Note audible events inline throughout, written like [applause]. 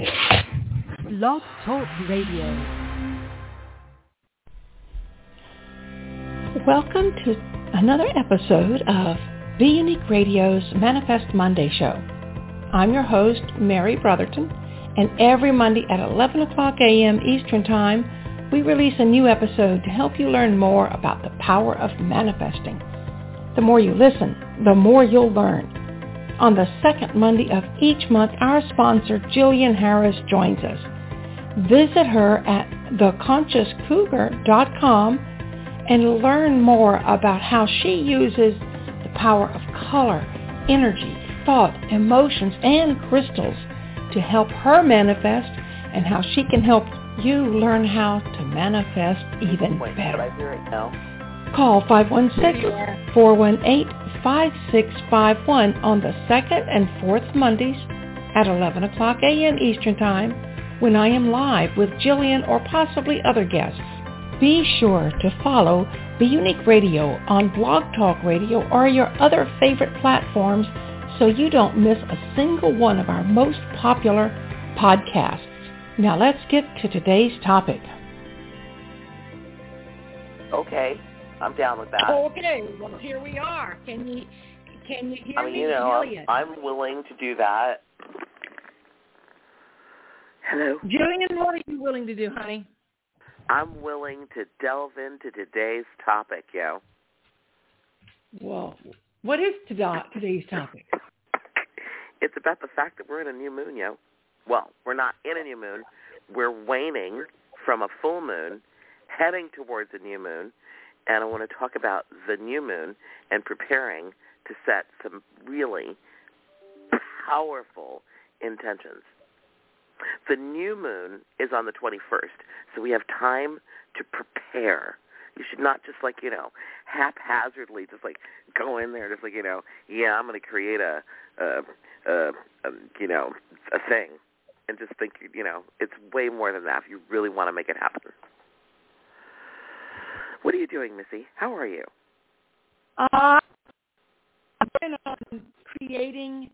Blog Talk Radio. Welcome to another episode of bUneke Radio's Manifest Monday Show. I'm your host, Mary Brotherton, and every Monday at 11 o'clock a.m. Eastern Time, we release a new episode to help you learn more about the power of manifesting. The more you listen, the more you'll learn. On the second Monday of each month, our sponsor, Gillian Harris, joins us. Visit her at theconsciouscougar.com and learn more about how she uses the power of color, energy, thought, emotions, and crystals to help her manifest and how she can help you learn how to manifest even better. Call 516-418 5651 on the second and fourth Mondays at 11 o'clock a.m. Eastern Time when I am live with Gillian or possibly other guests. Be sure to follow bUneke Radio on Blog Talk Radio or your other favorite platforms so you don't miss a single one of our most popular podcasts. Now let's get to today's topic. Okay. I'm down with that. Okay, well here we are. Can you can you hear I mean, me, you know, Gillian? I'm, I'm willing to do that. Hello. Julian, what are you willing to do, honey? I'm willing to delve into today's topic, yo. Well, what is today's topic? It's about the fact that we're in a new moon, yo. Well, we're not in a new moon. We're waning from a full moon, heading towards a new moon, and I want to talk about the new moon and preparing to set some really powerful intentions. The new moon is on the 21st, so we have time to prepare. You should not just like, you know, haphazardly just like go in there just like, you know, yeah, I'm going to create a, a, a, a, you know, a thing and just think, you know, it's way more than that if you really want to make it happen. What are you doing, Missy? How are you? Uh, I've been on creating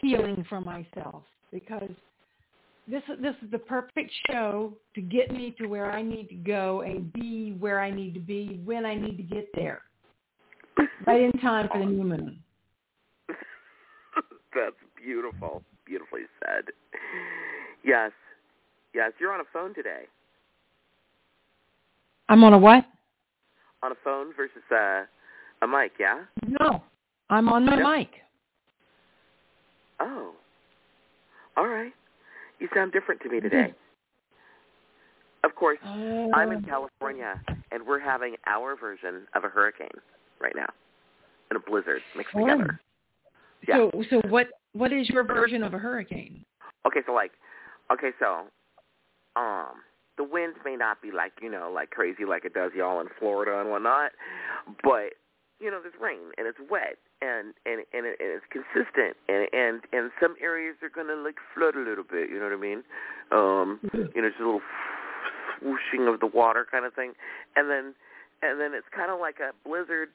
healing for myself because this this is the perfect show to get me to where I need to go and be where I need to be when I need to get there. Right in time for the new moon. [laughs] That's beautiful. Beautifully said. Yes. Yes, you're on a phone today. I'm on a what? On a phone versus uh, a mic, yeah? No. I'm on my mic. Oh. All right. You sound different to me today. Of course, I'm in Uh, California, and we're having our version of a hurricane right now, and a blizzard mixed Fun. together. Yeah. So so what what is your version of a hurricane? Okay, so like, okay, so, um, the winds may not be like you know like crazy like it does y'all in Florida and whatnot, but you know there's rain and it's wet and and and, it, and it's consistent and and and some areas are gonna like flood a little bit. You know what I mean? Um, you know, just a little swooshing of the water kind of thing, and then and then it's kind of like a blizzard,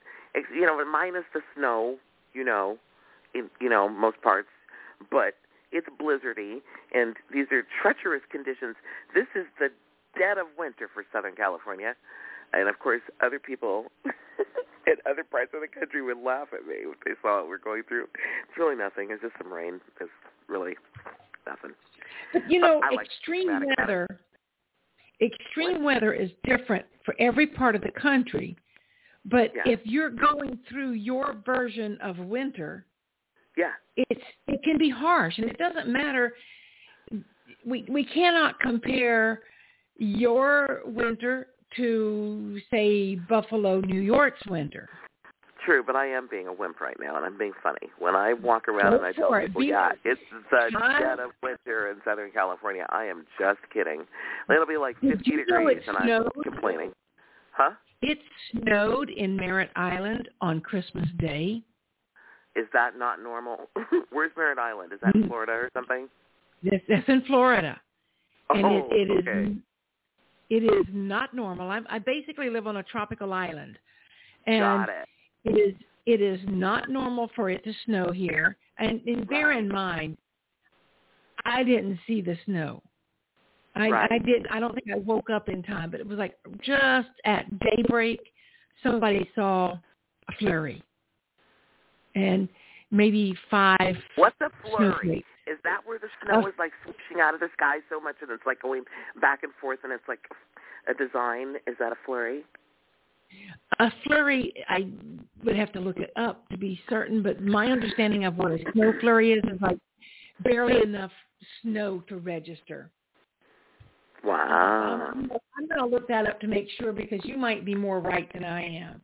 you know, minus the snow, you know, in you know most parts, but it's blizzardy, and these are treacherous conditions. This is the dead of winter for Southern California, and of course, other people [laughs] in other parts of the country would laugh at me if they saw what we're going through. It's really nothing. It's just some rain. It's really nothing. But you know, I like extreme weather extreme weather is different for every part of the country. But Yeah. if you're going through your version of winter, Yeah, it's it can be harsh and it doesn't matter we we cannot compare your winter to say Buffalo, New York's winter. true, but I am being a wimp right now, and I'm being funny. When I walk around Go and I tell it. people, Be- yeah, it's the [laughs] dead of winter in Southern California, I am just kidding. It'll be like 50 you know degrees, it and I'm snowed? complaining. Huh? It snowed in Merritt Island on Christmas Day. Is that not normal? [laughs] Where's Merritt Island? Is that in Mm. Florida or something? This that's in Florida. And oh, it, it is okay. It is not normal. I'm, I basically live on a tropical island, and Got it. it is it is not normal for it to snow here. And, and bear in mind, I didn't see the snow. I, Right. I did. I don't think I woke up in time, but it was like just at daybreak, somebody saw a flurry, and maybe five. What's a flurry? snowflakes. Is that where the snow Uh, is like swooshing out of the sky so much and it's like going back and forth and it's like a design? Is that a flurry? A flurry, I would have to look it up to be certain, but my understanding of what a snow flurry is is like barely enough snow to register. Wow. Um, I'm going to look that up to make sure because you might be more right than I am.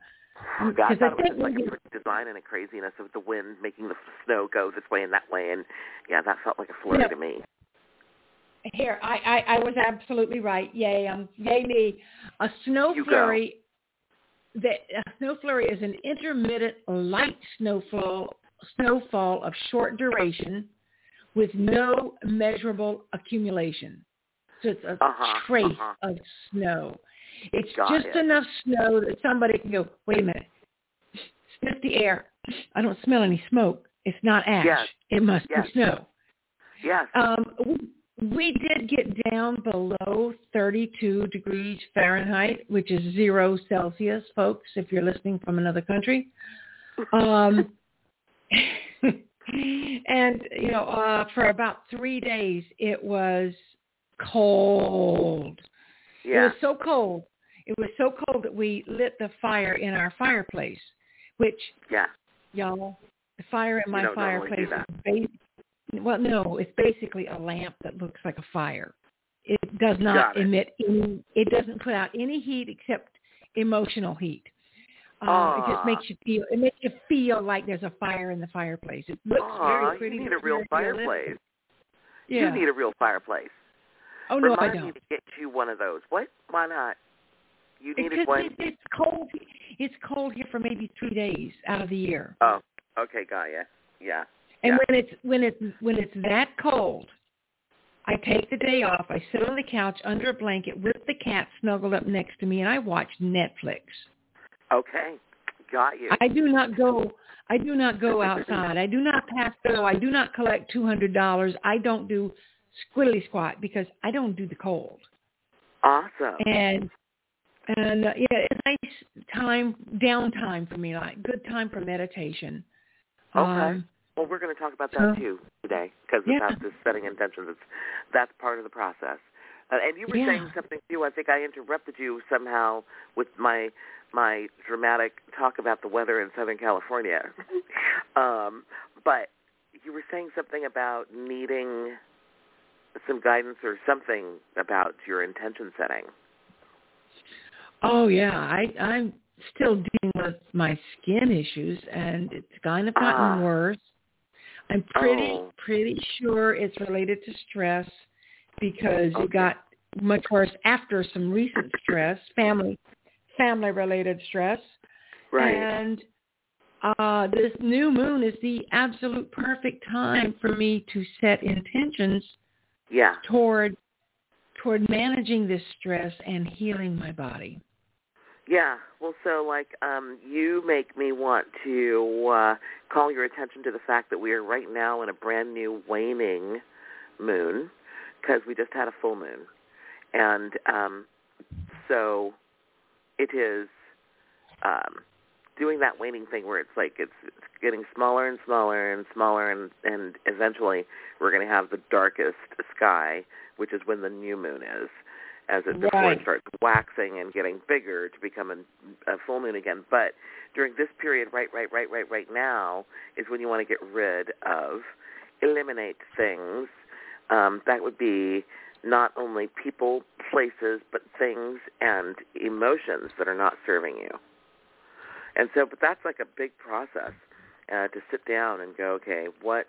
Oh, God, I because I thought it was just like a design and a craziness of the wind making the snow go this way and that way, and yeah, that felt like a flurry to me. Here, I, I, I was absolutely right. Yay, um, yay me. A snow You go. flurry, that a snow flurry is an intermittent light snowfall, snowfall of short duration with no measurable accumulation. So it's a Uh-huh, trace uh-huh. of snow. It's Got just it. enough snow that somebody can go, wait a minute, sniff the air. I don't smell any smoke. It's not ash. Yes. It must Yes. be snow. Yes. Um, we, we did get down below 32 degrees Fahrenheit, which is zero Celsius, folks, if you're listening from another country. Um, [laughs] and, you know, uh, for about three days, it was cold. It was so cold. It was so cold that we lit the fire in our fireplace, which Yeah. y'all. The fire in my don't normally do fireplace is ba- well, no, it's basically a lamp that looks like a fire. It does not it. emit any. It doesn't put out any heat except emotional heat. Uh, it just makes you feel. It makes you feel like there's a fire in the fireplace. It looks very pretty. you need a real fireplace. Yeah. You need a real fireplace. Oh no, I don't. to get you one of those. What? Why not? You needed Because one. it, it's cold. It's cold here for maybe three days out of the year. Oh, okay, got ya. Yeah. And Yeah. when it's when it's when it's that cold, I take the day off. I sit on the couch under a blanket with the cat snuggled up next to me, and I watch Netflix. Okay, got you. I do not go. I do not go outside. I do not pass go. I do not collect two hundred dollars. I don't do squiddly squat because I don't do the cold. awesome. And and uh, yeah, it's a nice time downtime for me. Like good time for meditation. Okay. Um, Well, we're going to talk about that So- too today because Yeah. that's the setting intentions. It's that's part of the process. Uh, and you were Yeah. saying something too. I think I interrupted you somehow with my my dramatic talk about the weather in Southern California. [laughs] um, but you were saying something about needing some guidance or something about your intention setting. Oh yeah, I I'm still dealing with my skin issues, and it's kind of gotten Ah. worse. I'm pretty Oh. pretty sure it's related to stress because Okay. it got much worse after some recent stress, family family related stress, Right. and uh, this new moon is the absolute perfect time for me to set intentions yeah. toward toward managing this stress and healing my body. Yeah. Well, so like um, you make me want to uh, call your attention to the fact that we are right now in a brand new waning moon because we just had a full moon, and um, so it is um, doing that waning thing where it's like it's, it's getting smaller and smaller and smaller, and and eventually we're going to have the darkest sky, which is when the new moon is as it before Right. it starts waxing and getting bigger to become a, a full moon again. But during this period, right, right, right, right, right now, is when you want to get rid of, eliminate things. Um, that would be not only people, places, but things and emotions that are not serving you. And so, but that's like a big process uh, to sit down and go, okay, what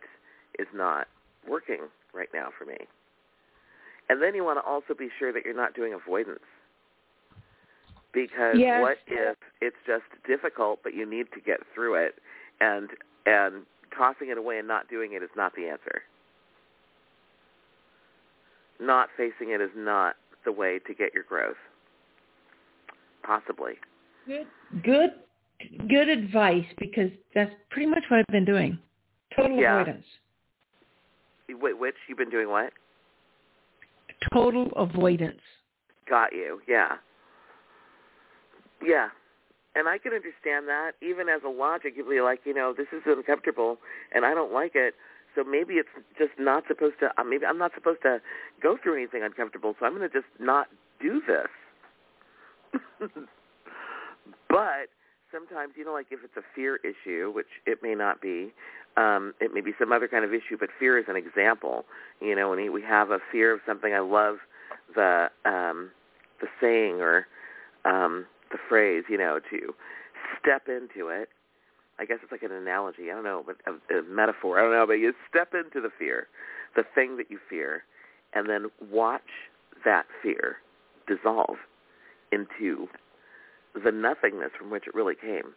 is not working right now for me? And then you want to also be sure that you're not doing avoidance. Because Yes. what if it's just difficult, but you need to get through it, and and tossing it away and not doing it is not the answer. Not facing it is not the way to get your growth. Possibly. Good, good, good advice because that's pretty much what I've been doing. Total Yeah. avoidance. Wait, which you've been doing what? Total avoidance. Got you. Yeah. Yeah. And I can understand that even as a logic, you'd be like, you know, this is uncomfortable and I don't like it. So maybe it's just not supposed to. Uh, maybe I'm not supposed to go through anything uncomfortable. So I'm going to just not do this. [laughs] but sometimes, you know, like if it's a fear issue, which it may not be, um, it may be some other kind of issue, but fear is an example. You know, when we have a fear of something, I love the um, the saying or um, the phrase, you know, to step into it. I guess it's like an analogy. I don't know, but a, a metaphor. I don't know, but you step into the fear, the thing that you fear, and then watch that fear dissolve into the nothingness from which it really came.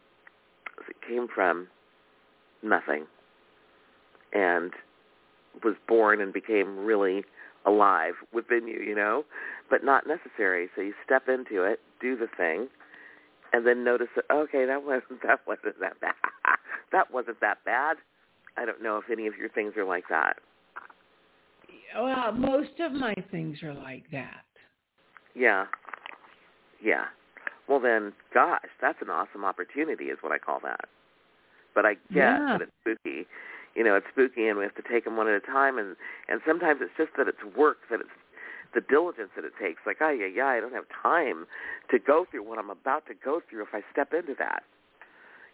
It came from nothing and was born and became really alive within you, you know, but not necessary. So you step into it, do the thing, and then notice that okay, that wasn't [laughs] that wasn't that bad. [laughs] that wasn't that bad. I don't know if any of your things are like that. Well, most of my things are like that. Yeah. Yeah. Well then, gosh, that's an awesome opportunity is what I call that. But I get yeah. that it's spooky. You know, it's spooky and we have to take them one at a time and and sometimes it's just that it's work that it's the diligence that it takes. Like, oh yeah, yeah, I don't have time to go through what I'm about to go through if I step into that.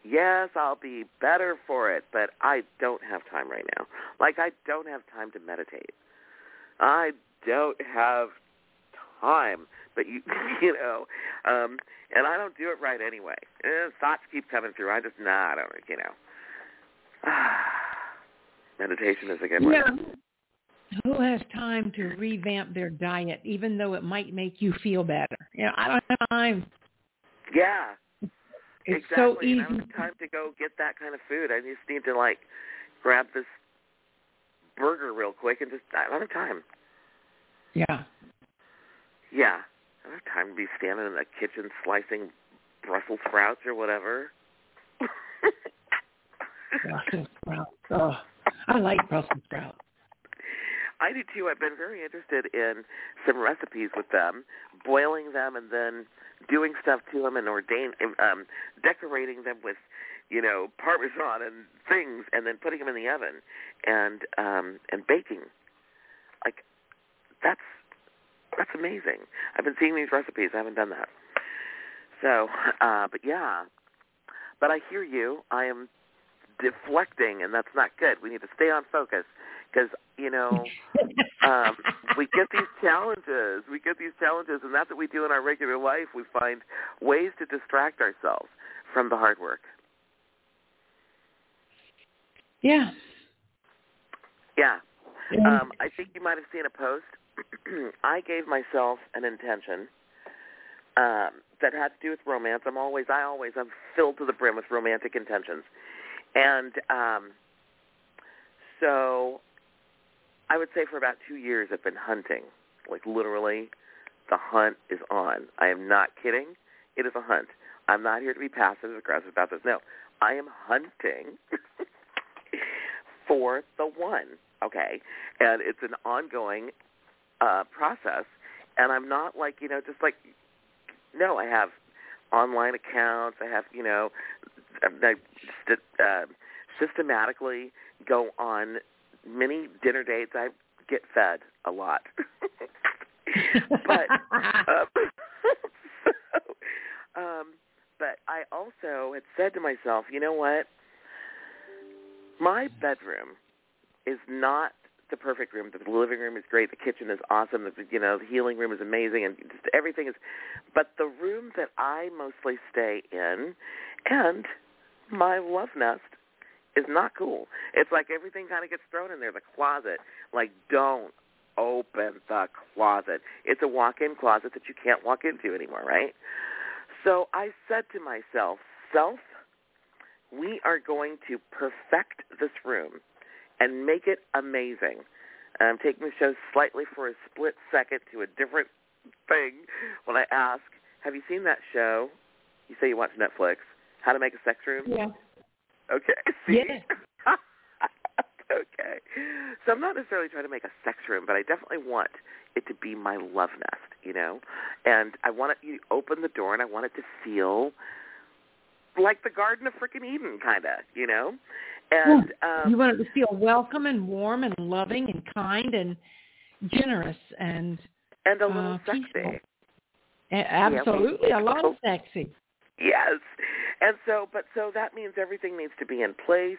Yes, I'll be better for it, but I don't have time right now. Like I don't have time to meditate. I don't have time, but you [laughs] you know, um and I don't do it right anyway. And thoughts keep coming through. I just nah, I don't you know. [sighs] Meditation is a good yeah. one who has time to revamp their diet, even though it might make you feel better? You know, I don't have time. Yeah. It's exactly. so easy. I don't have time to go get that kind of food. I just need to like grab this burger real quick and just I don't have time. Yeah. Yeah. I don't have time to be standing in the kitchen slicing Brussels sprouts or whatever. Brussels [laughs] sprouts. Oh, I like Brussels sprouts. I do too. I've been very interested in some recipes with them, boiling them and then doing stuff to them and ordain, um, decorating them with, you know, parmesan and things, and then putting them in the oven and um, and baking. Like that's that's amazing. I've been seeing these recipes. I haven't done that. So, uh, but yeah. But I hear you. I am deflecting, and that's not good. We need to stay on focus because you know um, we get these challenges. We get these challenges, and that's what we do in our regular life. We find ways to distract ourselves from the hard work. Yeah. Yeah. Um, I think you might have seen a post. [clears throat] I gave myself an intention um, that had to do with romance. I'm always, I always, I'm filled to the brim with romantic intentions, and um, so I would say for about two years I've been hunting. Like literally, the hunt is on. I am not kidding. It is a hunt. I'm not here to be passive aggressive about this. No, I am hunting [laughs] for the one. Okay, and it's an ongoing uh, process. And I'm not like you know just like no. I have online accounts. I have you know I uh, systematically go on many dinner dates. I get fed a lot. [laughs] but um, so, [laughs] um, but I also had said to myself, you know what? My bedroom is not the perfect room. The living room is great. The kitchen is awesome. The you know the healing room is amazing, and just everything is. But the room that I mostly stay in, and my love nest is not cool. It's like everything kind of gets thrown in there. The closet, like don't open the closet. It's a walk-in closet that you can't walk into anymore, right? So I said to myself, self, we are going to perfect this room and make it amazing. I'm taking the show slightly for a split second to a different thing when I ask, have you seen that show? You say you watch Netflix. How to Make a Sex Room? Yeah. Okay. [laughs] See? Yeah. [laughs] okay. So I'm not necessarily trying to make a sex room, but I definitely want it to be my love nest, you know? And I want it, you open the door and I want it to feel like the Garden of Frickin' Eden, kind of, you know? And yeah. um, you want it to feel welcome and warm and loving and kind and generous and and a little uh, sexy. Absolutely, yeah, a lot of [laughs] sexy. Yes, and so, but so that means everything needs to be in place.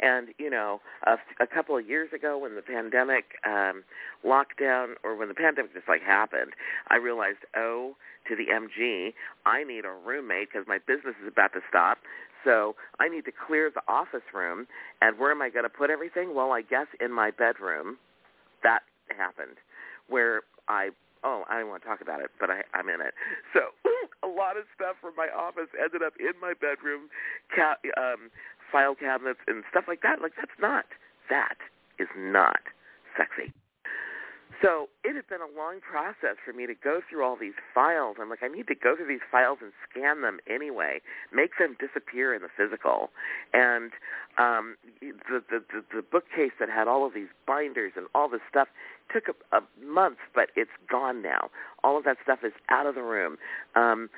And you know, a, a couple of years ago, when the pandemic um, lockdown, or when the pandemic just like happened, I realized, oh, to the MG, I need a roommate because my business is about to stop. So I need to clear the office room. And where am I going to put everything? Well, I guess in my bedroom. That happened, where I oh, I don't want to talk about it, but I, I'm in it. So [laughs] a lot of stuff from my office ended up in my bedroom, ca- um, file cabinets and stuff like that. Like that's not, that is not sexy. So it had been a long process for me to go through all these files. I'm like, I need to go through these files and scan them anyway, make them disappear in the physical. And um, the, the, the, the bookcase that had all of these binders and all this stuff took a, a month, but it's gone now. All of that stuff is out of the room. Um,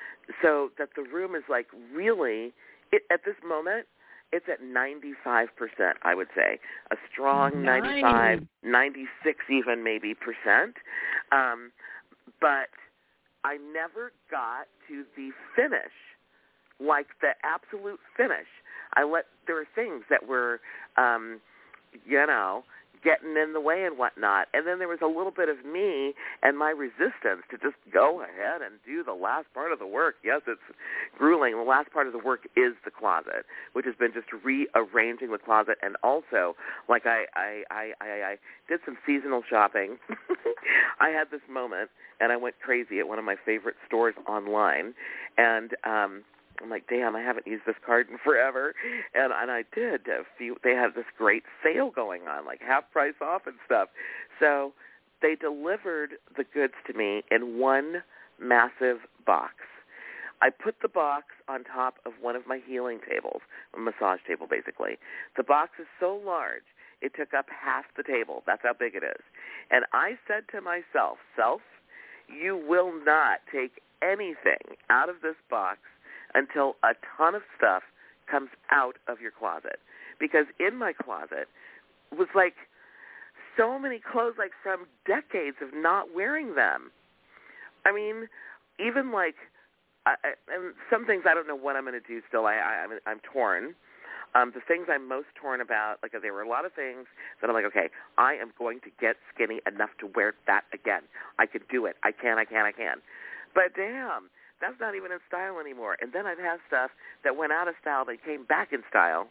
so that the room is like really, it, at this moment, it's at 95%, I would say. A strong nice. 95, 96 even maybe percent. Um, but I never got to the finish, like the absolute finish. I let there were things that were, um, you know, getting in the way and whatnot. And then there was a little bit of me and my resistance to just go ahead and do the last part of the work. Yes, it's grueling. The last part of the work is the closet, which has been just rearranging the closet. And also, like I, I, I, I, I did some seasonal shopping. [laughs] I had this moment, and I went crazy at one of my favorite stores online. And um, I'm like, damn, I haven't used this card in forever, and and I did. A few, they had this great sale going on, like half price off and stuff. So they delivered the goods to me in one massive box. I put the box on top of one of my healing tables, a massage table basically. The box is so large, it took up half the table. That's how big it is. And I said to myself, self, you will not take anything out of this box until a ton of stuff comes out of your closet. Because in my closet was like so many clothes like from decades of not wearing them. I mean, even like I, and some things I don't know what I'm going to do still. I, I I'm, I'm torn. Um, the things I'm most torn about, like there were a lot of things that I'm like, okay, I am going to get skinny enough to wear that again. I can do it. I can. I can. I can. But damn, that's not even in style anymore. And then I've had stuff that went out of style that came back in style,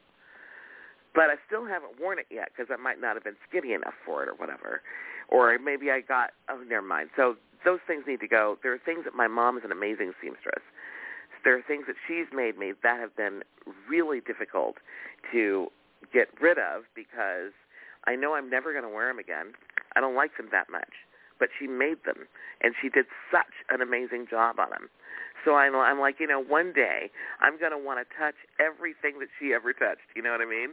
but I still haven't worn it yet because I might not have been skinny enough for it or whatever. Or maybe I got, oh, never mind. So those things need to go. There are things that my mom is an amazing seamstress. There are things that she's made me that have been really difficult to get rid of because I know I'm never going to wear them again. I don't like them that much. But she made them, and she did such an amazing job on them. So I'm, I'm like, you know, one day I'm going to want to touch everything that she ever touched. You know what I mean?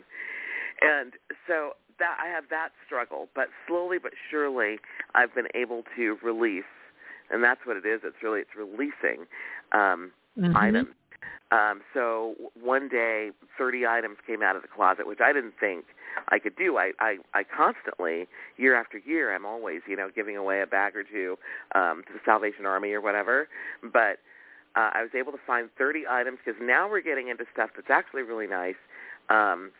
And so that I have that struggle, but slowly but surely I've been able to release, and that's what it is. It's really it's releasing um, mm-hmm. items. Um, so one day, 30 items came out of the closet, which I didn't think I could do. I, I, I constantly, year after year, I'm always, you know, giving away a bag or two um, to the Salvation Army or whatever. But uh, I was able to find 30 items because now we're getting into stuff that's actually really nice. Um,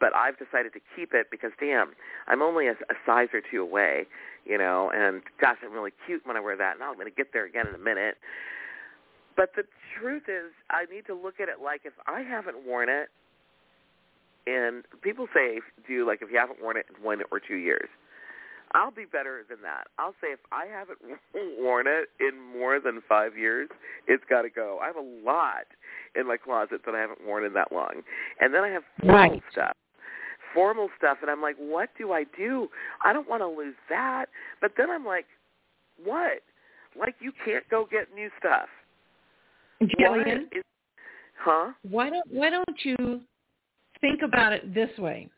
but I've decided to keep it because, damn, I'm only a, a size or two away, you know, and gosh, I'm really cute when I wear that. Now I'm going to get there again in a minute. But the truth is, I need to look at it like if I haven't worn it, and people say, do like if you haven't worn it in one or two years. I'll be better than that. I'll say if I haven't [laughs] worn it in more than five years, it's got to go. I have a lot in my closet that I haven't worn in that long, and then I have formal right. stuff, formal stuff, and I'm like, what do I do? I don't want to lose that, but then I'm like, what? Like you can't go get new stuff. Gillian, huh? Why don't Why don't you think about it this way?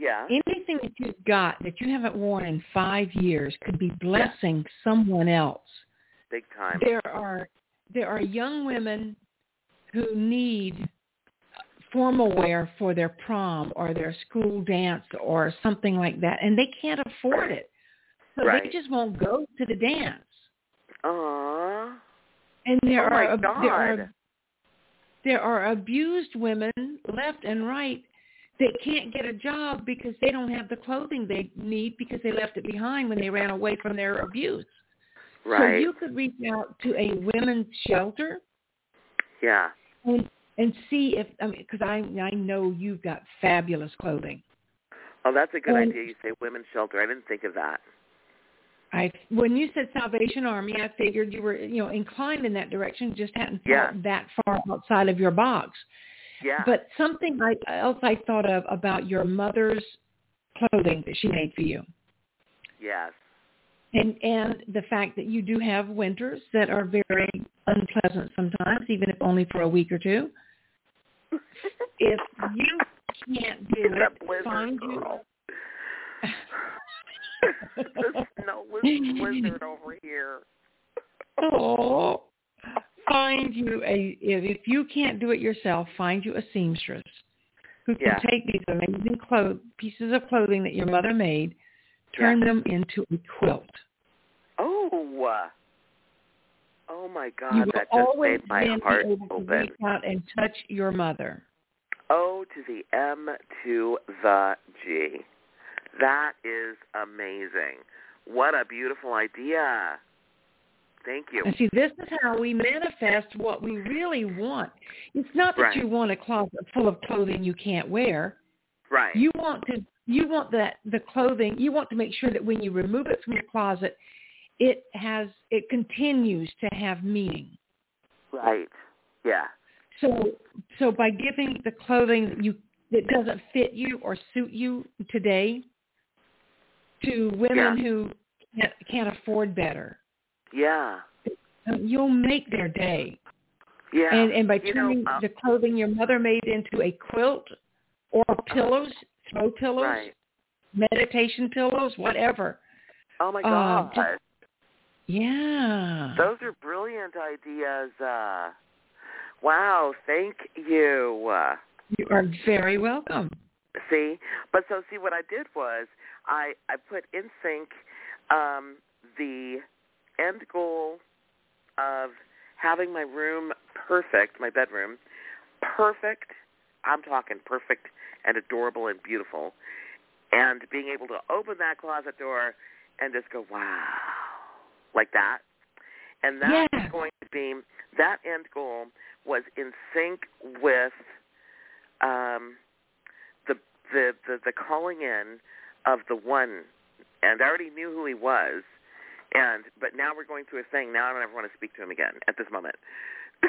Yeah. Anything that you've got that you haven't worn in five years could be blessing someone else. Big time. There are there are young women who need formal wear for their prom or their school dance or something like that, and they can't afford it. So Right. they just won't go to the dance. Aww. And there Oh are there are there are abused women left and right that can't get a job because they don't have the clothing they need because they left it behind when they ran away from their abuse. Right. So you could reach out to a women's shelter yeah. and and see if I mean because I I know you've got fabulous clothing. Oh, that's a good And- idea. You say women's shelter. I didn't think of that. I when you said Salvation Army, I figured you were you know inclined in that direction, just hadn't thought Yeah. that far outside of your box. Yeah. But something I, else I thought of about your mother's clothing that she made for you, yes. and and the fact that you do have winters that are very unpleasant sometimes, even if only for a week or two. [laughs] If you can't do that it, blizzard find you. girl. [laughs] [laughs] the snow blizzard over here. Oh, find you a if you can't do it yourself, find you a seamstress who can Yeah. take these amazing clothes, pieces of clothing that your mother made, turn Yeah. them into a quilt. Oh. uh, Oh my you God, will that just always made my heart be able to open. reach out and touch your mother. O to the M to the G. That is amazing. What a beautiful idea. Thank you. And see, this is how we manifest what we really want. It's not that Right. you want a closet full of clothing you can't wear. Right. You want to you want that the clothing you want to make sure that when you remove it from your closet it has it continues to have meaning. right. Yeah. So so by giving the clothing that you that doesn't fit you or suit you today to women Yeah. who can't, can't afford better, Yeah. uh, you'll make their day. Yeah. And and by You know, turning uh, the clothing your mother made into a quilt or pillows, throw pillows, Right. meditation pillows, whatever. Oh my uh, God. just- Yeah. Those are brilliant ideas. Uh, wow. Thank you. Uh, you are very welcome. See, but so see what I did was I I put in sync um, the end goal of having my room perfect, my bedroom perfect. I'm talking perfect and adorable and beautiful, and being able to open that closet door and just go wow, like that. And that's Yes. going to be that end goal was in sync with um, the, the the the calling in of the one, and I already knew who he was, and but now we're going through a thing. Now I don't ever want to speak to him again at this moment. [laughs]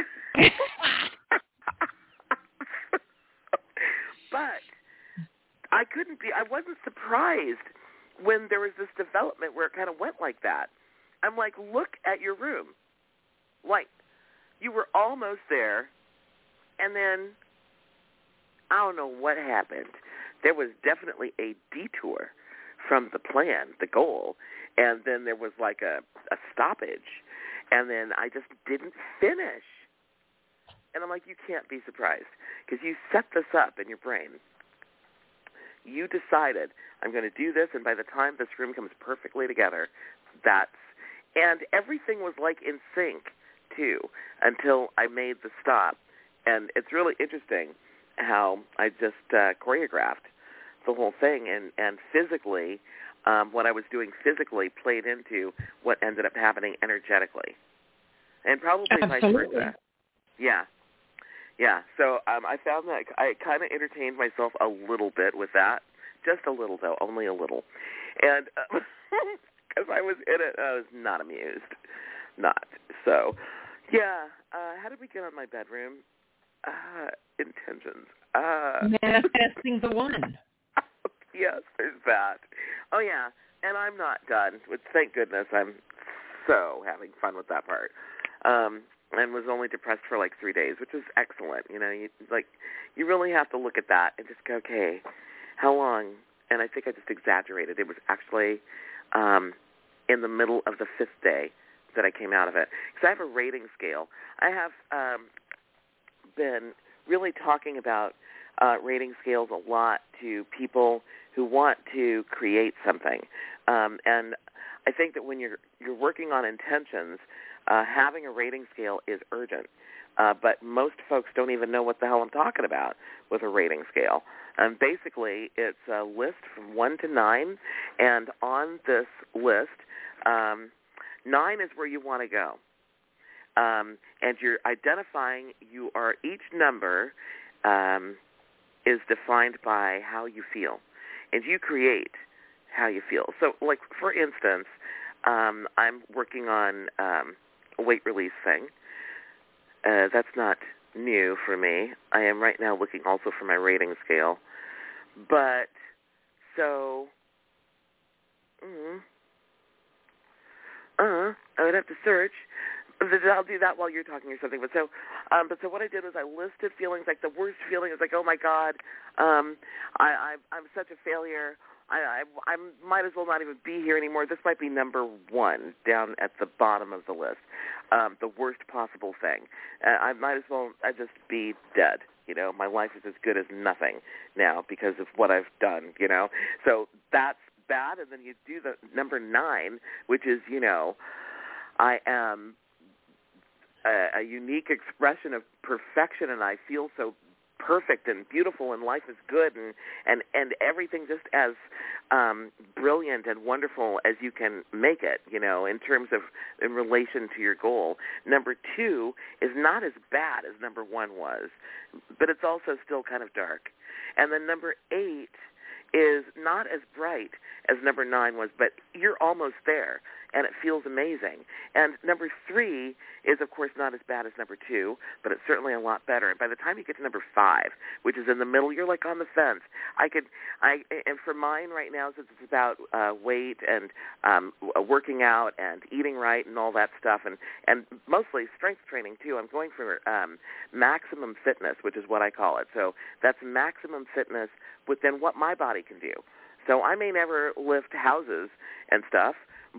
but I couldn't be. I wasn't surprised when there was this development where it kind of went like that. I'm like, look at your room, like you were almost there, and then I don't know what happened. There was definitely a detour from the plan, the goal, and then there was like a, a stoppage, and then I just didn't finish. And I'm like, you can't be surprised because you set this up in your brain. You decided I'm going to do this, and by the time this room comes perfectly together, that's and everything was like in sync too until I made the stop. And it's really interesting how I just uh, choreographed the whole thing, and and physically, um, what I was doing physically played into what ended up happening energetically, and probably vice versa. Yeah, yeah. So um, I found that I kind of entertained myself a little bit with that, just a little though, only a little, and [laughs] because I was in it, I was not amused, not so. Yeah. Uh, how did we get on my bedroom? Uh, intentions. Uh, Manifesting the one. Yes, there's that. Oh yeah, and I'm not done. With thank goodness, I'm so having fun with that part. Um, and was only depressed for like three days, which is excellent. You know, you like you really have to look at that and just go, okay, how long and I think I just exaggerated. It was actually um, in the middle of the fifth day that I came out of it. Because I have a rating scale. I have um, been really talking about uh, rating scales a lot to people who want to create something. Um, and I think that when you're you're working on intentions, uh, having a rating scale is urgent. Uh, but most folks don't even know what the hell I'm talking about with a rating scale. And basically, it's a list from one to nine, and on this list, um, nine is where you want to go. Um, and you're identifying you are each number um, is defined by how you feel, and you create how you feel. So, like for instance, um, I'm working on um, a weight release thing. Uh, that's not new for me. I am right now looking also for my rating scale, but so. Mm, uh, I would have to search. I'll do that while you're talking or something. But so, um, but so what I did was I listed feelings like the worst feeling is like, oh my God, um, I, I I'm such a failure. I, I I might as well not even be here anymore. This might be number one down at the bottom of the list. Um, the worst possible thing. Uh, I might as well I just be dead. You know, my life is as good as nothing now because of what I've done. You know, so that's bad. And then you do the number nine, which is you know, I am a, a unique expression of perfection, and I feel so perfect and beautiful and life is good and and and everything just as um brilliant and wonderful as you can make it you know in terms of in relation to your goal. Number 2 is not as bad as number 1 was but it's also still kind of dark. And then number 8 is not as bright as number 9 was but you're almost there and it feels amazing. And number three is, of course, not as bad as number two, but it's certainly a lot better. And by the time you get to number five, which is in the middle, you're like on the fence. I could, I, and for mine right now, since it's about uh, weight and um, working out and eating right and all that stuff, and and mostly strength training too. I'm going for um, maximum fitness, which is what I call it. So that's maximum fitness within what my body can do. So I may never lift houses and stuff,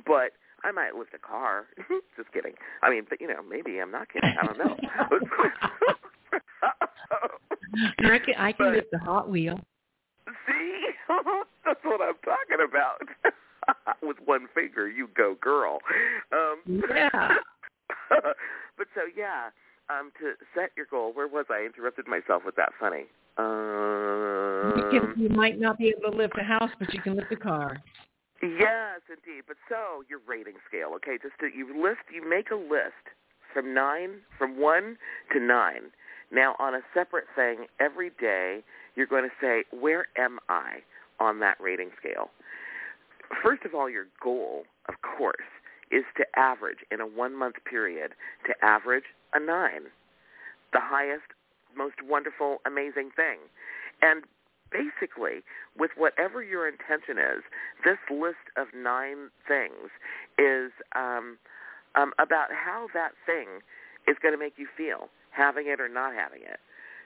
but I might lift a car. [laughs] Just kidding. I mean, but you know, maybe I'm not kidding. I don't know. [laughs] I can I can but, lift a Hot Wheel. See, [laughs] that's what I'm talking about. With one finger, you go, girl. Um, yeah. but so yeah, um, to set your goal. Where was I? Interrupted myself with that funny. Um, you, can, you might not be able to lift a house, but you can lift a car. Yes, indeed. But so your rating scale, okay? Just to, you list, you make a list from nine, from one to nine. Now, on a separate thing, every day you're going to say, where am I on that rating scale? First of all, your goal, of course, is to average in a one-month period to average a nine, the highest, most wonderful, amazing thing. And basically, with whatever your intention is, this list of nine things is um, um, about how that thing is going to make you feel, having it or not having it.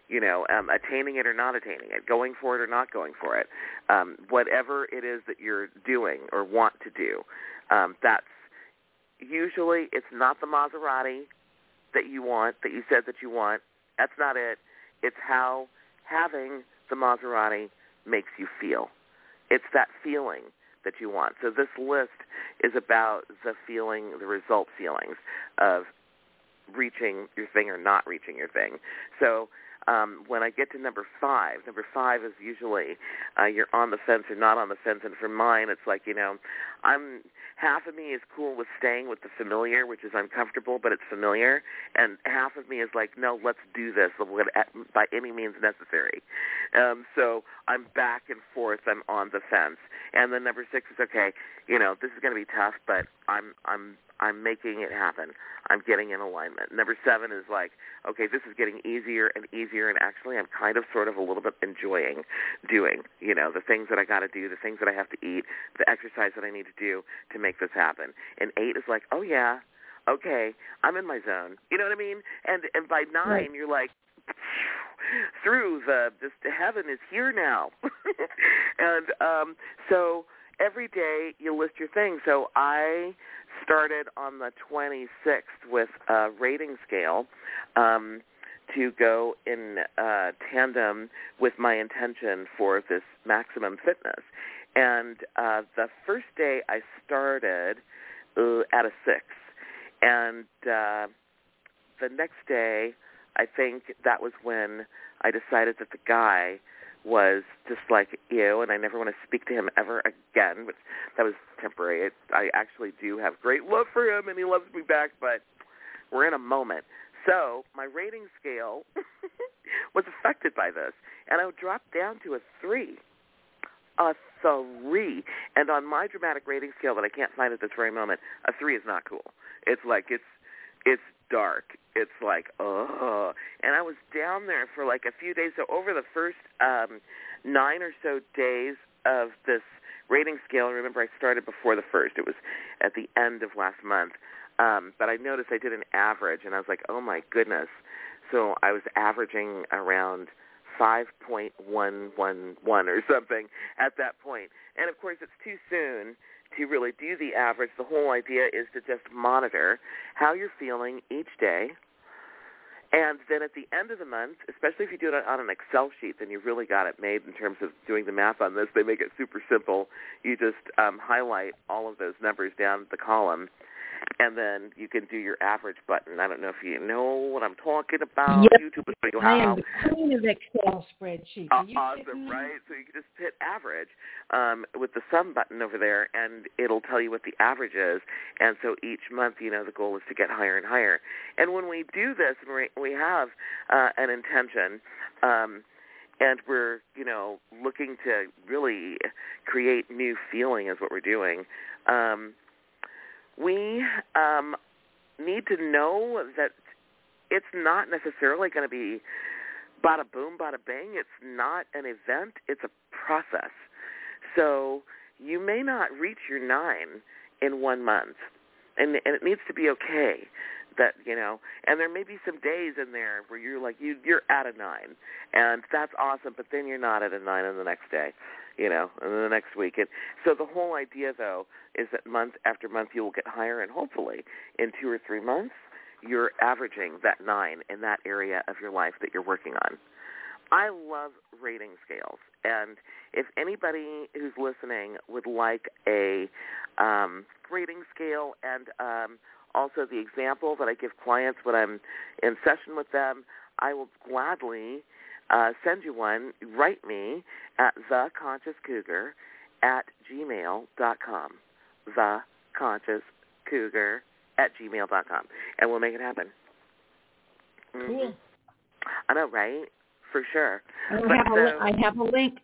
You know, um, attaining it or not attaining it, going for it or not going for it, um, whatever it is that you're doing or want to do. Um, that's usually it's not the Maserati that you want, that you said that you want. That's not it. It's how having the Maserati makes you feel. It's that feeling that you want. So this list is about the feeling, the result feelings of reaching your thing or not reaching your thing. So um, when I get to number five, number five is usually uh, you're on the fence or not on the fence. And for mine, it's like you know, I'm half of me is cool with staying with the familiar, which is uncomfortable, but it's familiar, and half of me is like, no, let's do this by any means necessary. Um, so I'm back and forth. I'm on the fence. And then number six is okay. You know, this is going to be tough, but I'm I'm I'm making it happen. I'm getting in alignment. Number seven is like, okay, this is getting easier and easier, and actually, I'm kind of sort of a little bit enjoying doing, you know, the things that I got to do, the things that I have to eat, the exercise that I need to do to make this happen. And eight is like, oh yeah, okay, I'm in my zone. You know what I mean? And and by nine, right. you're like, through the this heaven is here now [laughs] and um so every day you list your things so i started on the 26th with a rating scale um to go in uh tandem with my intention for this maximum fitness. And uh the first day i started uh, at a 6 and uh the next day I think that was when I decided that the guy was just like ew, and I never want to speak to him ever again. Which that was temporary. It, I actually do have great love for him, and he loves me back, but we're in a moment. So my rating scale [laughs] was affected by this, and I dropped down to a three, a three. And on my dramatic rating scale that I can't find at this very moment, a three is not cool. It's like it's it's dark. It's like, oh. And I was down there for like a few days. So over the first um, nine or so days of this rating scale, remember I started before the first. It was at the end of last month. Um, but I noticed I did an average, and I was like, oh my goodness. So I was averaging around 5.111 or something at that point. And of course, it's too soon to really do the average. The whole idea is to just monitor how you're feeling each day. And then at the end of the month, especially if you do it on an Excel sheet, then you really got it made in terms of doing the math on this. They make it super simple. You just um, highlight all of those numbers down the column, and then you can do your average button. I don't know if you know what I'm talking about. Yep. YouTube show you I am the queen of Excel spreadsheets. Uh, you awesome, right? So you can just hit average um, with the sum button over there, and it'll tell you what the average is. And so each month, you know, the goal is to get higher and higher. And when we do this, and we, we have uh, an intention, um, and we're, you know, looking to really create new feeling is what we're doing. Um, we um, need to know that it's not necessarily going to be bada boom, bada bang. It's not an event. It's a process. So you may not reach your nine in one month, and and it needs to be okay. That you know, and there may be some days in there where you're like you you're at a nine, and that's awesome. But then you're not at a nine on the next day, you know, and then the next week. And so the whole idea though is that month after month you will get higher, and hopefully in two or three months you're averaging that nine in that area of your life that you're working on. I love rating scales, and if anybody who's listening would like a um, rating scale and um, also the example that I give clients when I'm in session with them, I will gladly uh, send you one. Write me at theconsciouscougar at gmail.com. Theconsciouscougar at gmail.com, and we'll make it happen. Mhm. Cool. I know, right? For sure. I have, a, so- I have a link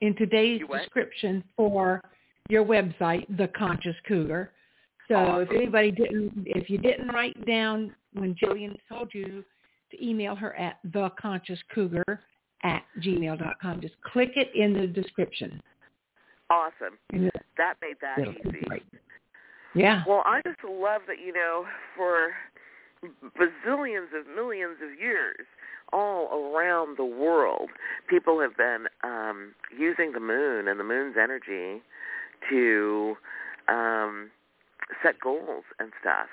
in today's description for your website, The Conscious Cougar. So if anybody didn't, if you didn't write down when Gillian told you to email her at theconsciouscougar at gmail.com, just click it in the description. Awesome. That made that it'll easy. Yeah. Well, I just love that, you know, for bazillions of millions of years, all around the world, people have been um, using the moon and the moon's energy to um, set goals and stuff.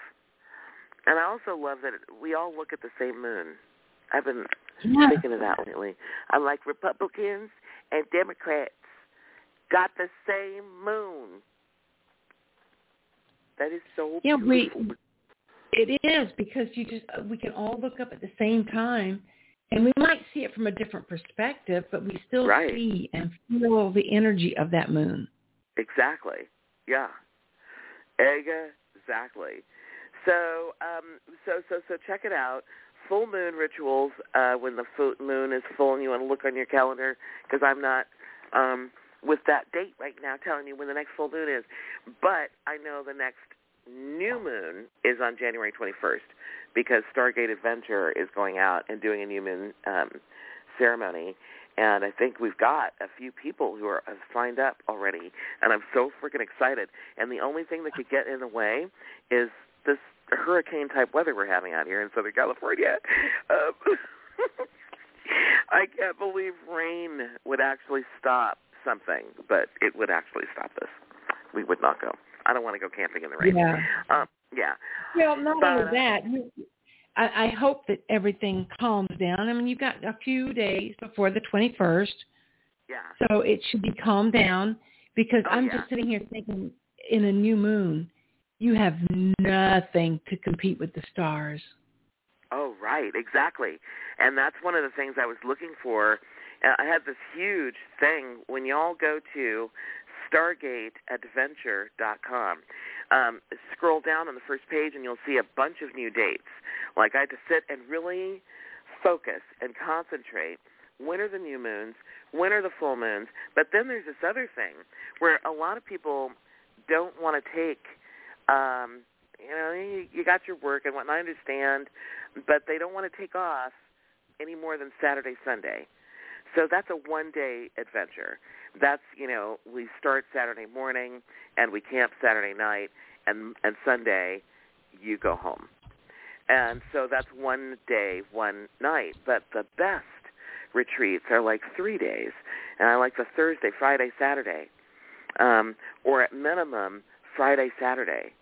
And I also love that we all look at the same moon. I've been Yeah. thinking of that lately. I'm like Republicans and Democrats got the same moon. That is so Yeah, we it is because you just we can all look up at the same time and we might see it from a different perspective, but we still Right. see and feel the energy of that moon. Exactly. Yeah. Exactly. So, um, so, so, so, check it out. Full moon rituals. Uh, when the full moon is full, and you want to look on your calendar because I'm not um, with that date right now, telling you when the next full moon is. But I know the next new moon is on January 21st because Stargate Adventure is going out and doing a new moon um, ceremony. And I think we've got a few people who are have signed up already, and I'm so freaking excited. And the only thing that could get in the way is this hurricane type weather we're having out here in Southern California. [laughs] Um, [laughs] I can't believe rain would actually stop something, but it would actually stop this. We would not go. I don't want to go camping in the rain. Yeah. Um, yeah. Well, not But, only that, you, I, I hope that everything calms down. I mean, you've got a few days before the 21st, Yeah. so it should be calmed down because Oh, I'm yeah. just sitting here thinking in a new moon, you have nothing to compete with the stars. Oh, right, exactly. And that's one of the things I was looking for. Uh, I had this huge thing when y'all go to StargateAdventure.com. Um, scroll down on the first page and you'll see a bunch of new dates. Like I had to sit and really focus and concentrate. When are the new moons? When are the full moons? But then there's this other thing where a lot of people don't want to take um, you know, you, you got your work and whatnot. I understand, but they don't want to take off any more than Saturday, Sunday. So that's a one-day adventure. That's you know, we start Saturday morning and we camp Saturday night, and and Sunday, you go home. And so that's one day, one night. But the best retreats are like three days, and I like the Thursday, Friday, Saturday, um, or at minimum Friday, Saturday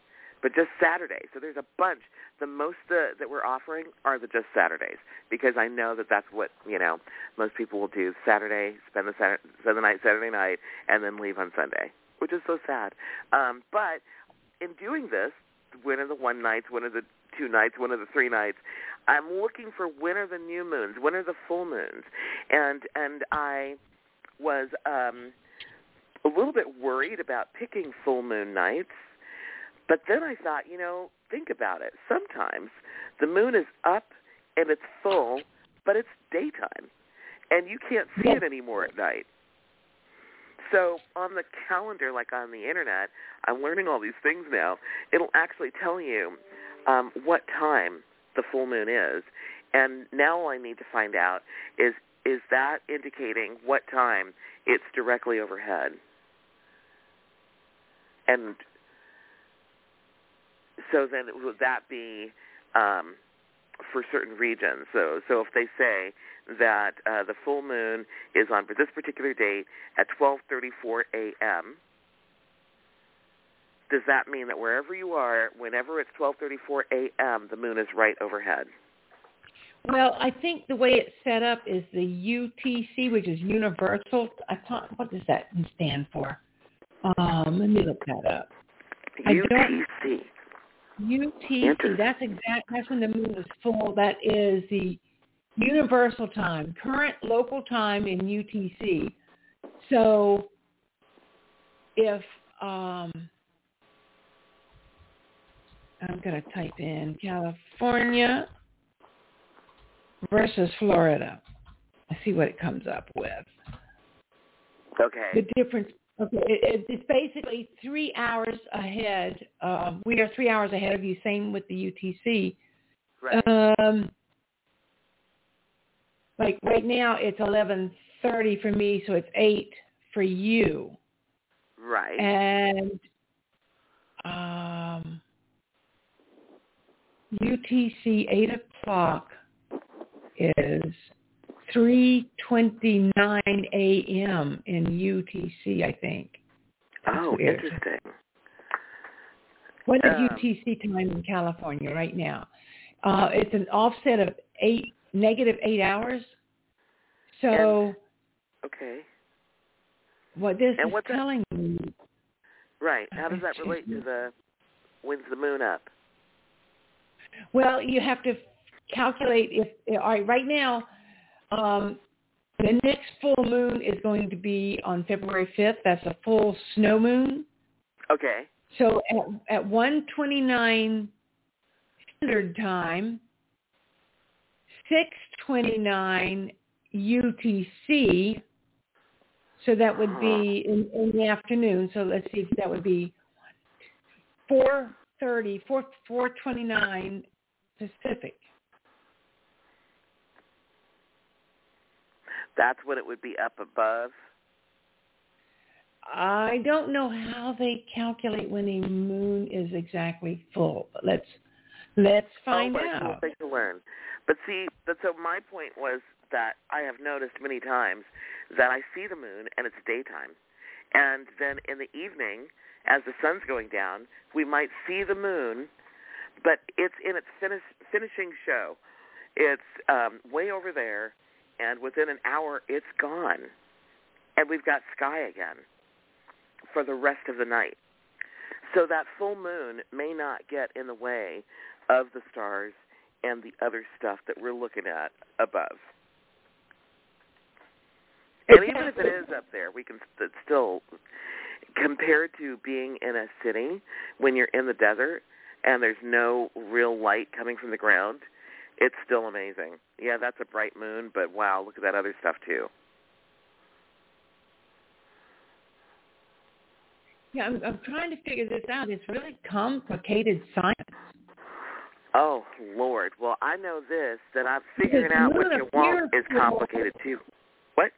but just Saturday. So there's a bunch. The most uh, that we're offering are the just Saturdays because I know that that's what you know most people will do. Saturday, spend the Saturday, spend the night Saturday night, and then leave on Sunday, which is so sad. Um, but in doing this, when are the one nights? When are the two nights? When are the three nights? I'm looking for when are the new moons? When are the full moons? And and I was um, a little bit worried about picking full moon nights but then I thought, you know, think about it. Sometimes the moon is up and it's full, but it's daytime, and you can't see it anymore at night. So on the calendar, like on the internet, I'm learning all these things now. It'll actually tell you um, what time the full moon is, and now all I need to find out is is that indicating what time it's directly overhead. And so then would that be um, for certain regions? So so if they say that uh, the full moon is on for this particular date at 12:34 a.m., does that mean that wherever you are, whenever it's 12:34 a.m., the moon is right overhead? Well, I think the way it's set up is the UTC, which is Universal. I thought, what does that stand for? Um, let me look that up. UTC. UTC. That's exact. That's when the moon is full. That is the universal time, current local time in UTC. So, if um, I'm going to type in California versus Florida, I see what it comes up with. Okay. The difference. Okay, it, it, it's basically three hours ahead. Um, we are three hours ahead of you. Same with the UTC. Right. Um, like right now, it's eleven thirty for me, so it's eight for you. right. And um, UTC eight o'clock is three twenty nine a.m. in UTC, I think. oh, weird. interesting. What is Um, UTC time in California right now? Uh, it's an offset of eight negative eight hours. So Okay. what this and is what's that- telling me, Right. How does [laughs] that relate to the when's the moon up? well, you have to calculate if all right. Right now, um, the next full moon is going to be on February fifth. That's a full snow moon. Okay. So at at one twenty nine standard time, six twenty nine UTC. So that would be in, in the afternoon. So let's see, if that would be four thirty, four four twenty nine Pacific. That's when it would be up above. I don't know how they calculate when a moon is exactly full, but let's let's find oh, out. We'll to learn. But see, but so my point was that I have noticed many times that I see the moon and it's daytime. And then in the evening, as the sun's going down, we might see the moon, but it's in its finish, finishing show. It's um, way over there, and within an hour, it's gone. And we've got sky again for the rest of the night. So that full moon may not get in the way of the stars and the other stuff that we're looking at above. And even if it is up there, we can st- still, compared to being in a city when you're in the desert and there's no real light coming from the ground, it's still amazing. Yeah, that's a bright moon, but wow, look at that other stuff too. Yeah, I'm, I'm trying to figure this out. It's really complicated science. Oh Lord! Well, I know this that I'm figuring out what you want is complicated too. What?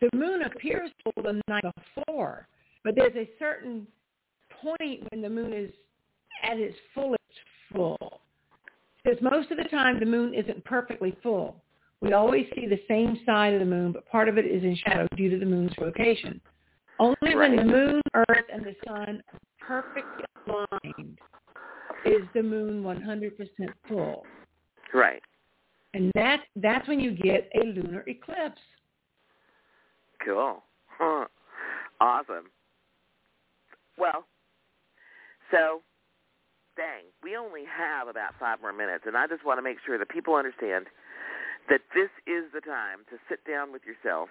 The moon appears full the night before, but there's a certain point when the moon is at its fullest full. Because most of the time the moon isn't perfectly full. We always see the same side of the moon, but part of it is in shadow due to the moon's rotation. Only when the moon, earth, and the sun are perfectly aligned is the moon 100% full. Right. And that that's when you get a lunar eclipse. Cool. Huh. Awesome. Well, so dang, we only have about five more minutes, and I just want to make sure that people understand that this is the time to sit down with yourself.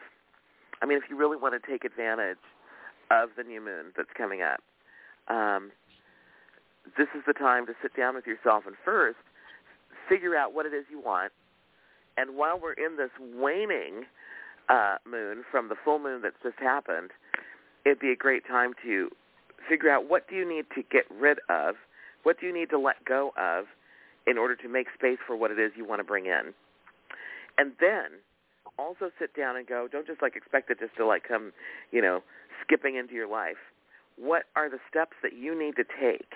I mean, if you really want to take advantage of the new moon that's coming up, um, this is the time to sit down with yourself and first figure out what it is you want. And while we're in this waning uh, moon from the full moon that's just happened, it'd be a great time to figure out what do you need to get rid of, what do you need to let go of in order to make space for what it is you want to bring in. And then also sit down and go, don't just like expect it just to like come, you know, skipping into your life. What are the steps that you need to take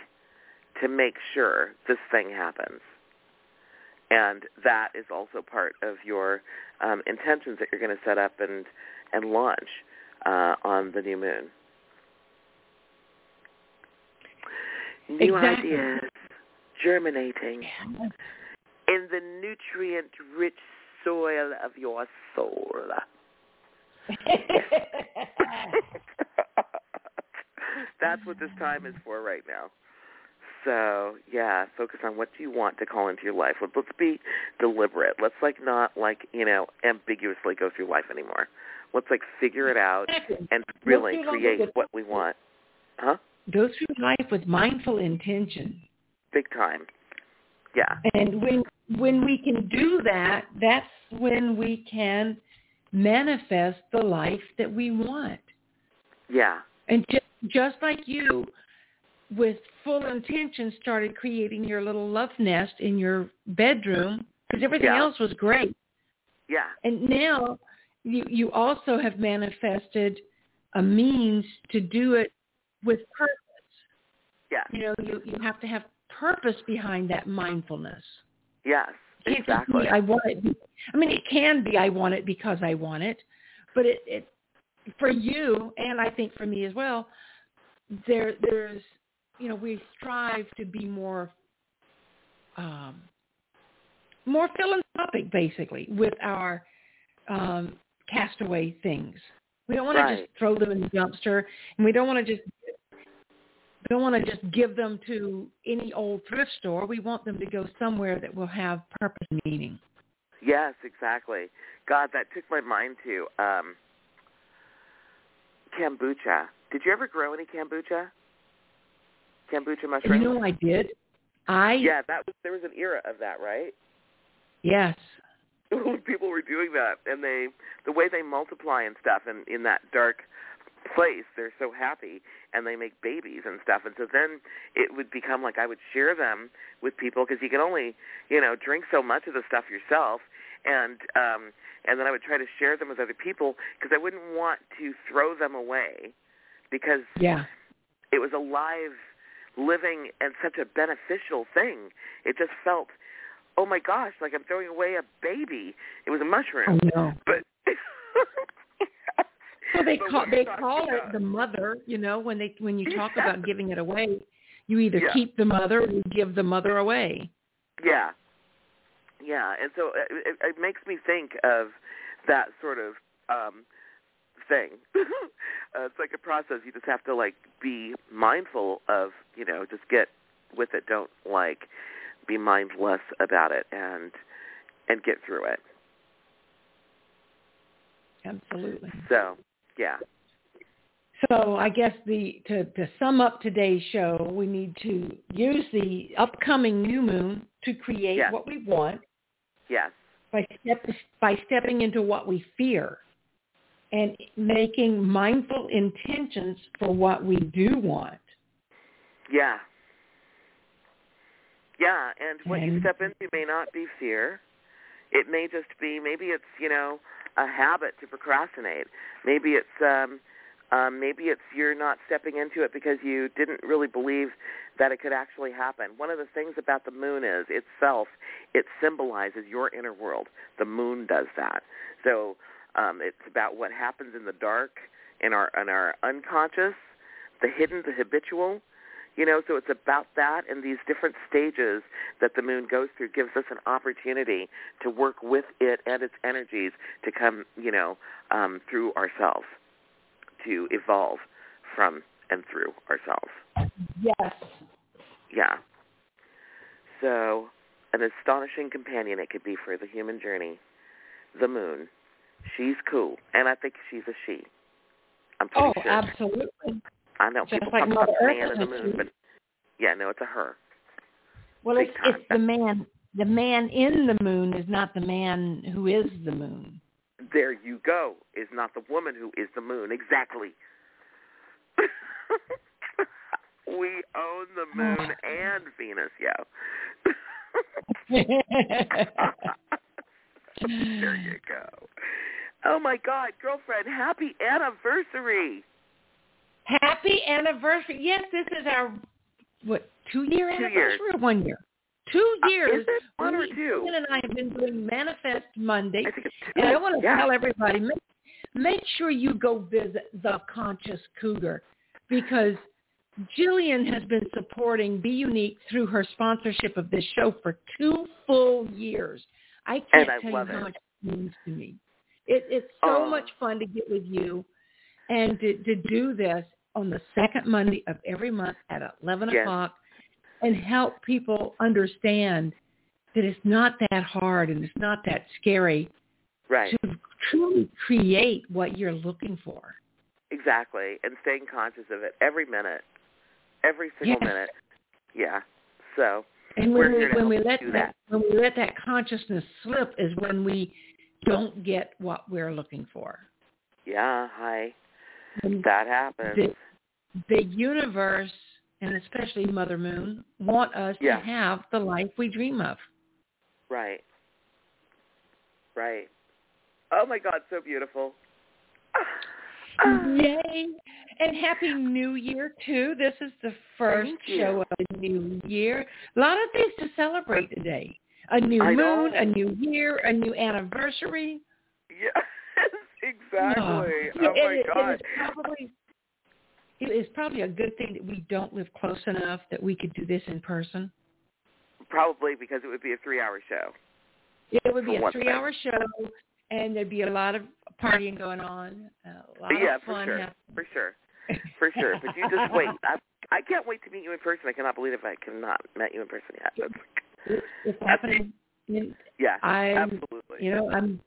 to make sure this thing happens? And that is also part of your um, intentions that you're going to set up and, and launch uh, on the new moon. New Exactly. ideas germinating in the nutrient-rich soil of your soul. [laughs] That's what this time is for right now. So yeah, focus on what do you want to call into your life. Let- Let's be deliberate. Let's like not like you know ambiguously go through life anymore. Let's like figure it out and really create what we want. Huh? Go through life with mindful intention. Big time. Yeah. And when when we can do that, that's when we can manifest the life that we want. Yeah. And just just like you, with full intention, started creating your little love nest in your bedroom because everything Yeah. else was great. Yeah. And now you you also have manifested a means to do it with purpose. Yeah. You know, you you have to have purpose behind that mindfulness. Yes. It can't just Exactly. be I want it. I mean, it can be I want it because I want it, but it, it for you and I think for me as well. There, there's, you know, we strive to be more, um, more philanthropic, basically, with our um, castaway things. We don't want to just throw them in the dumpster, and we don't want to just don't want to just give them to any old thrift store. We want them to go somewhere that will have purpose and meaning. Yes, exactly. God, that took my mind to um, kombucha. Did you ever grow any kombucha? Kombucha mushrooms? you know I did? I yeah, that was there was an era of that, right? yes. [laughs] people were doing that and they the way they multiply and stuff and in that dark place they're so happy and they make babies and stuff and so then it would become like I would share them with people because you can only you know drink so much of the stuff yourself and um and then I would try to share them with other people because I wouldn't want to throw them away because Yeah. it was a live living and such a beneficial thing it just felt oh my gosh, like I'm throwing away a baby. It was a mushroom. I know. But So they call they call it about- the mother. You know, when they when you talk Yeah. about giving it away, you either Yeah. keep the mother or you give the mother away. Yeah, yeah, and so it, it, it makes me think of that sort of um thing. [laughs] uh, it's like a process. You just have to like be mindful of, you know, just get with it. Don't like be mindless about it and and get through it. Absolutely. So, yeah, So I guess the to, to sum up today's show, we need to use the upcoming new moon to create Yes. what we want yes, by step by stepping into what we fear and making mindful intentions for what we do want. yeah, yeah. And what you And- step into may not be fear. It may just be maybe it's you know a habit to procrastinate. Maybe it's um, um, maybe it's you're not stepping into it because you didn't really believe that it could actually happen. One of the things about the moon is itself it symbolizes your inner world. The moon does that. So um, it's about what happens in the dark, in our in our unconscious, the hidden, the habitual. You know, so it's about that and these different stages that the moon goes through gives us an opportunity to work with it and its energies to come, you know, um, through ourselves, to evolve from and through ourselves. Yes. Yeah. So, an astonishing companion it could be for the human journey. The moon. She's cool, and I think she's a she. I'm pretty Oh, sure. absolutely. I know Just people like talk Mother about the man and the moon, but yeah, no, it's a her. Well, Big it's, time. it's the man. The man in the moon is not the man who is the moon. There you go. Is not the woman who is the moon. Exactly. [laughs] we own the moon [sighs] and Venus, yo. there you go. Oh my God, girlfriend, happy anniversary. Happy anniversary! Yes, this is our what two year Two anniversary years. or one year? Two Uh, years. it one or two? And I have been doing Manifest Monday, I think it's two. and I want to yeah. tell everybody make, make sure you go visit the Conscious Cougar because Gillian has been supporting bUneke through her sponsorship of this show for two full years. I can't I tell you how it. much it means to me. It, it's so Oh. much fun to get with you and to, to do this on the second Monday of every month at 11 Yes. o'clock and help people understand that it's not that hard and it's not that scary Right. to truly create what you're looking for. Exactly. And staying conscious of it every minute. Every single Yes. minute. Yeah. So And when we when we let do that, when we let that consciousness slip is when we don't get what we're looking for. yeah, hi. That happens. the, the universe and especially Mother Moon want us Yeah. to have the life we dream of. Right. Right. Oh my God, so beautiful. Ah. Ah. Yay! And happy New Year too. This is the first show of the new year. A lot of things to celebrate today. A new I moon, know. a new year, a new anniversary. Yes, [laughs] exactly. Oh, Oh my it, God. It is probably it is probably a good thing that we don't live close enough that we could do this in person. Probably because it would be a three-hour show. It would be a three-hour show, and there'd be a lot of partying going on, a lot yeah, of for sure, happening. for sure, for sure. But you just wait. [laughs] I I can't wait to meet you in person. I cannot believe I cannot met you in person yet. That's, It's, it's happening. Yeah, I'm, absolutely. you know, I'm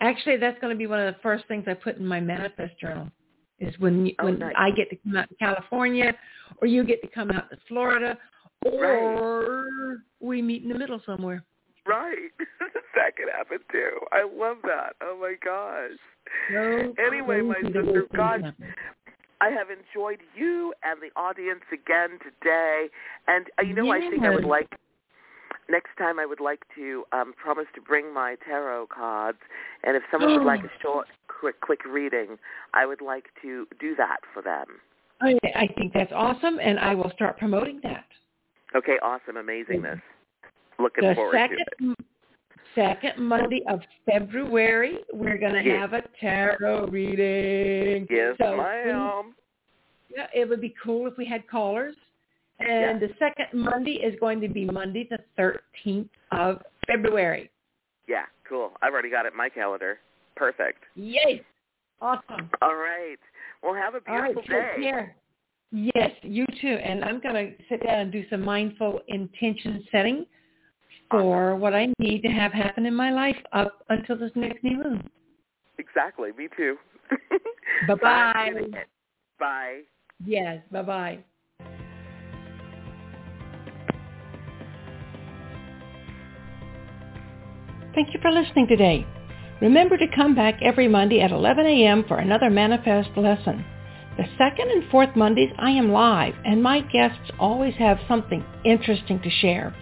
actually that's going to be one of the first things I put in my manifest journal is when you, Oh, when nice. I get to come out to California, or you get to come out to Florida, or we meet in the middle somewhere. Right. [laughs] that could happen too. I love that. Oh my gosh. So Anyway, my sister, God. I have enjoyed you and the audience again today. And uh, you know, I think I would like next time I would like to um, promise to bring my tarot cards. And if someone would like [gasps] a short, quick, quick reading, I would like to do that for them. I, I think that's awesome, and I will start promoting that. Okay, awesome, amazingness. Looking the forward second, to it. Second Monday of February, we're going to Yes. have a tarot reading. Yes, so ma'am. Yeah, it would be cool if we had callers. And the second Monday is going to be Monday the 13th of February. Yeah, cool. I've already got it in my calendar. Perfect. Yay! Awesome. All right. Well, have a All right, beautiful day. care. Yes, you too. And I'm going to sit down and do some mindful intention setting for what I need to have happen in my life up until this next new moon. Exactly. Me too. [laughs] Bye-bye. I'm getting it. Bye. Yes, bye-bye. Thank you for listening today. Remember to come back every Monday at 11 a.m. for another Manifest lesson. The second and fourth Mondays I am live and my guests always have something interesting to share.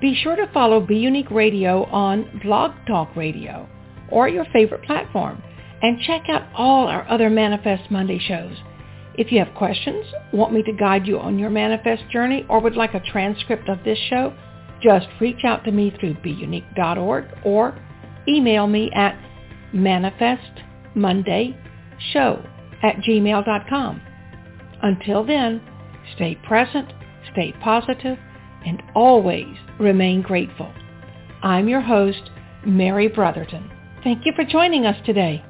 Be sure to follow bUneke Radio on Blog Talk Radio or your favorite platform and check out all our other Manifest Monday shows. If you have questions, want me to guide you on your manifest journey, or would like a transcript of this show, just reach out to me through beunique.org or email me at manifestmondayshow at gmail.com. Until then, stay present, stay positive, and always remain grateful. I'm your host, Mary Brotherton. Thank you for joining us today.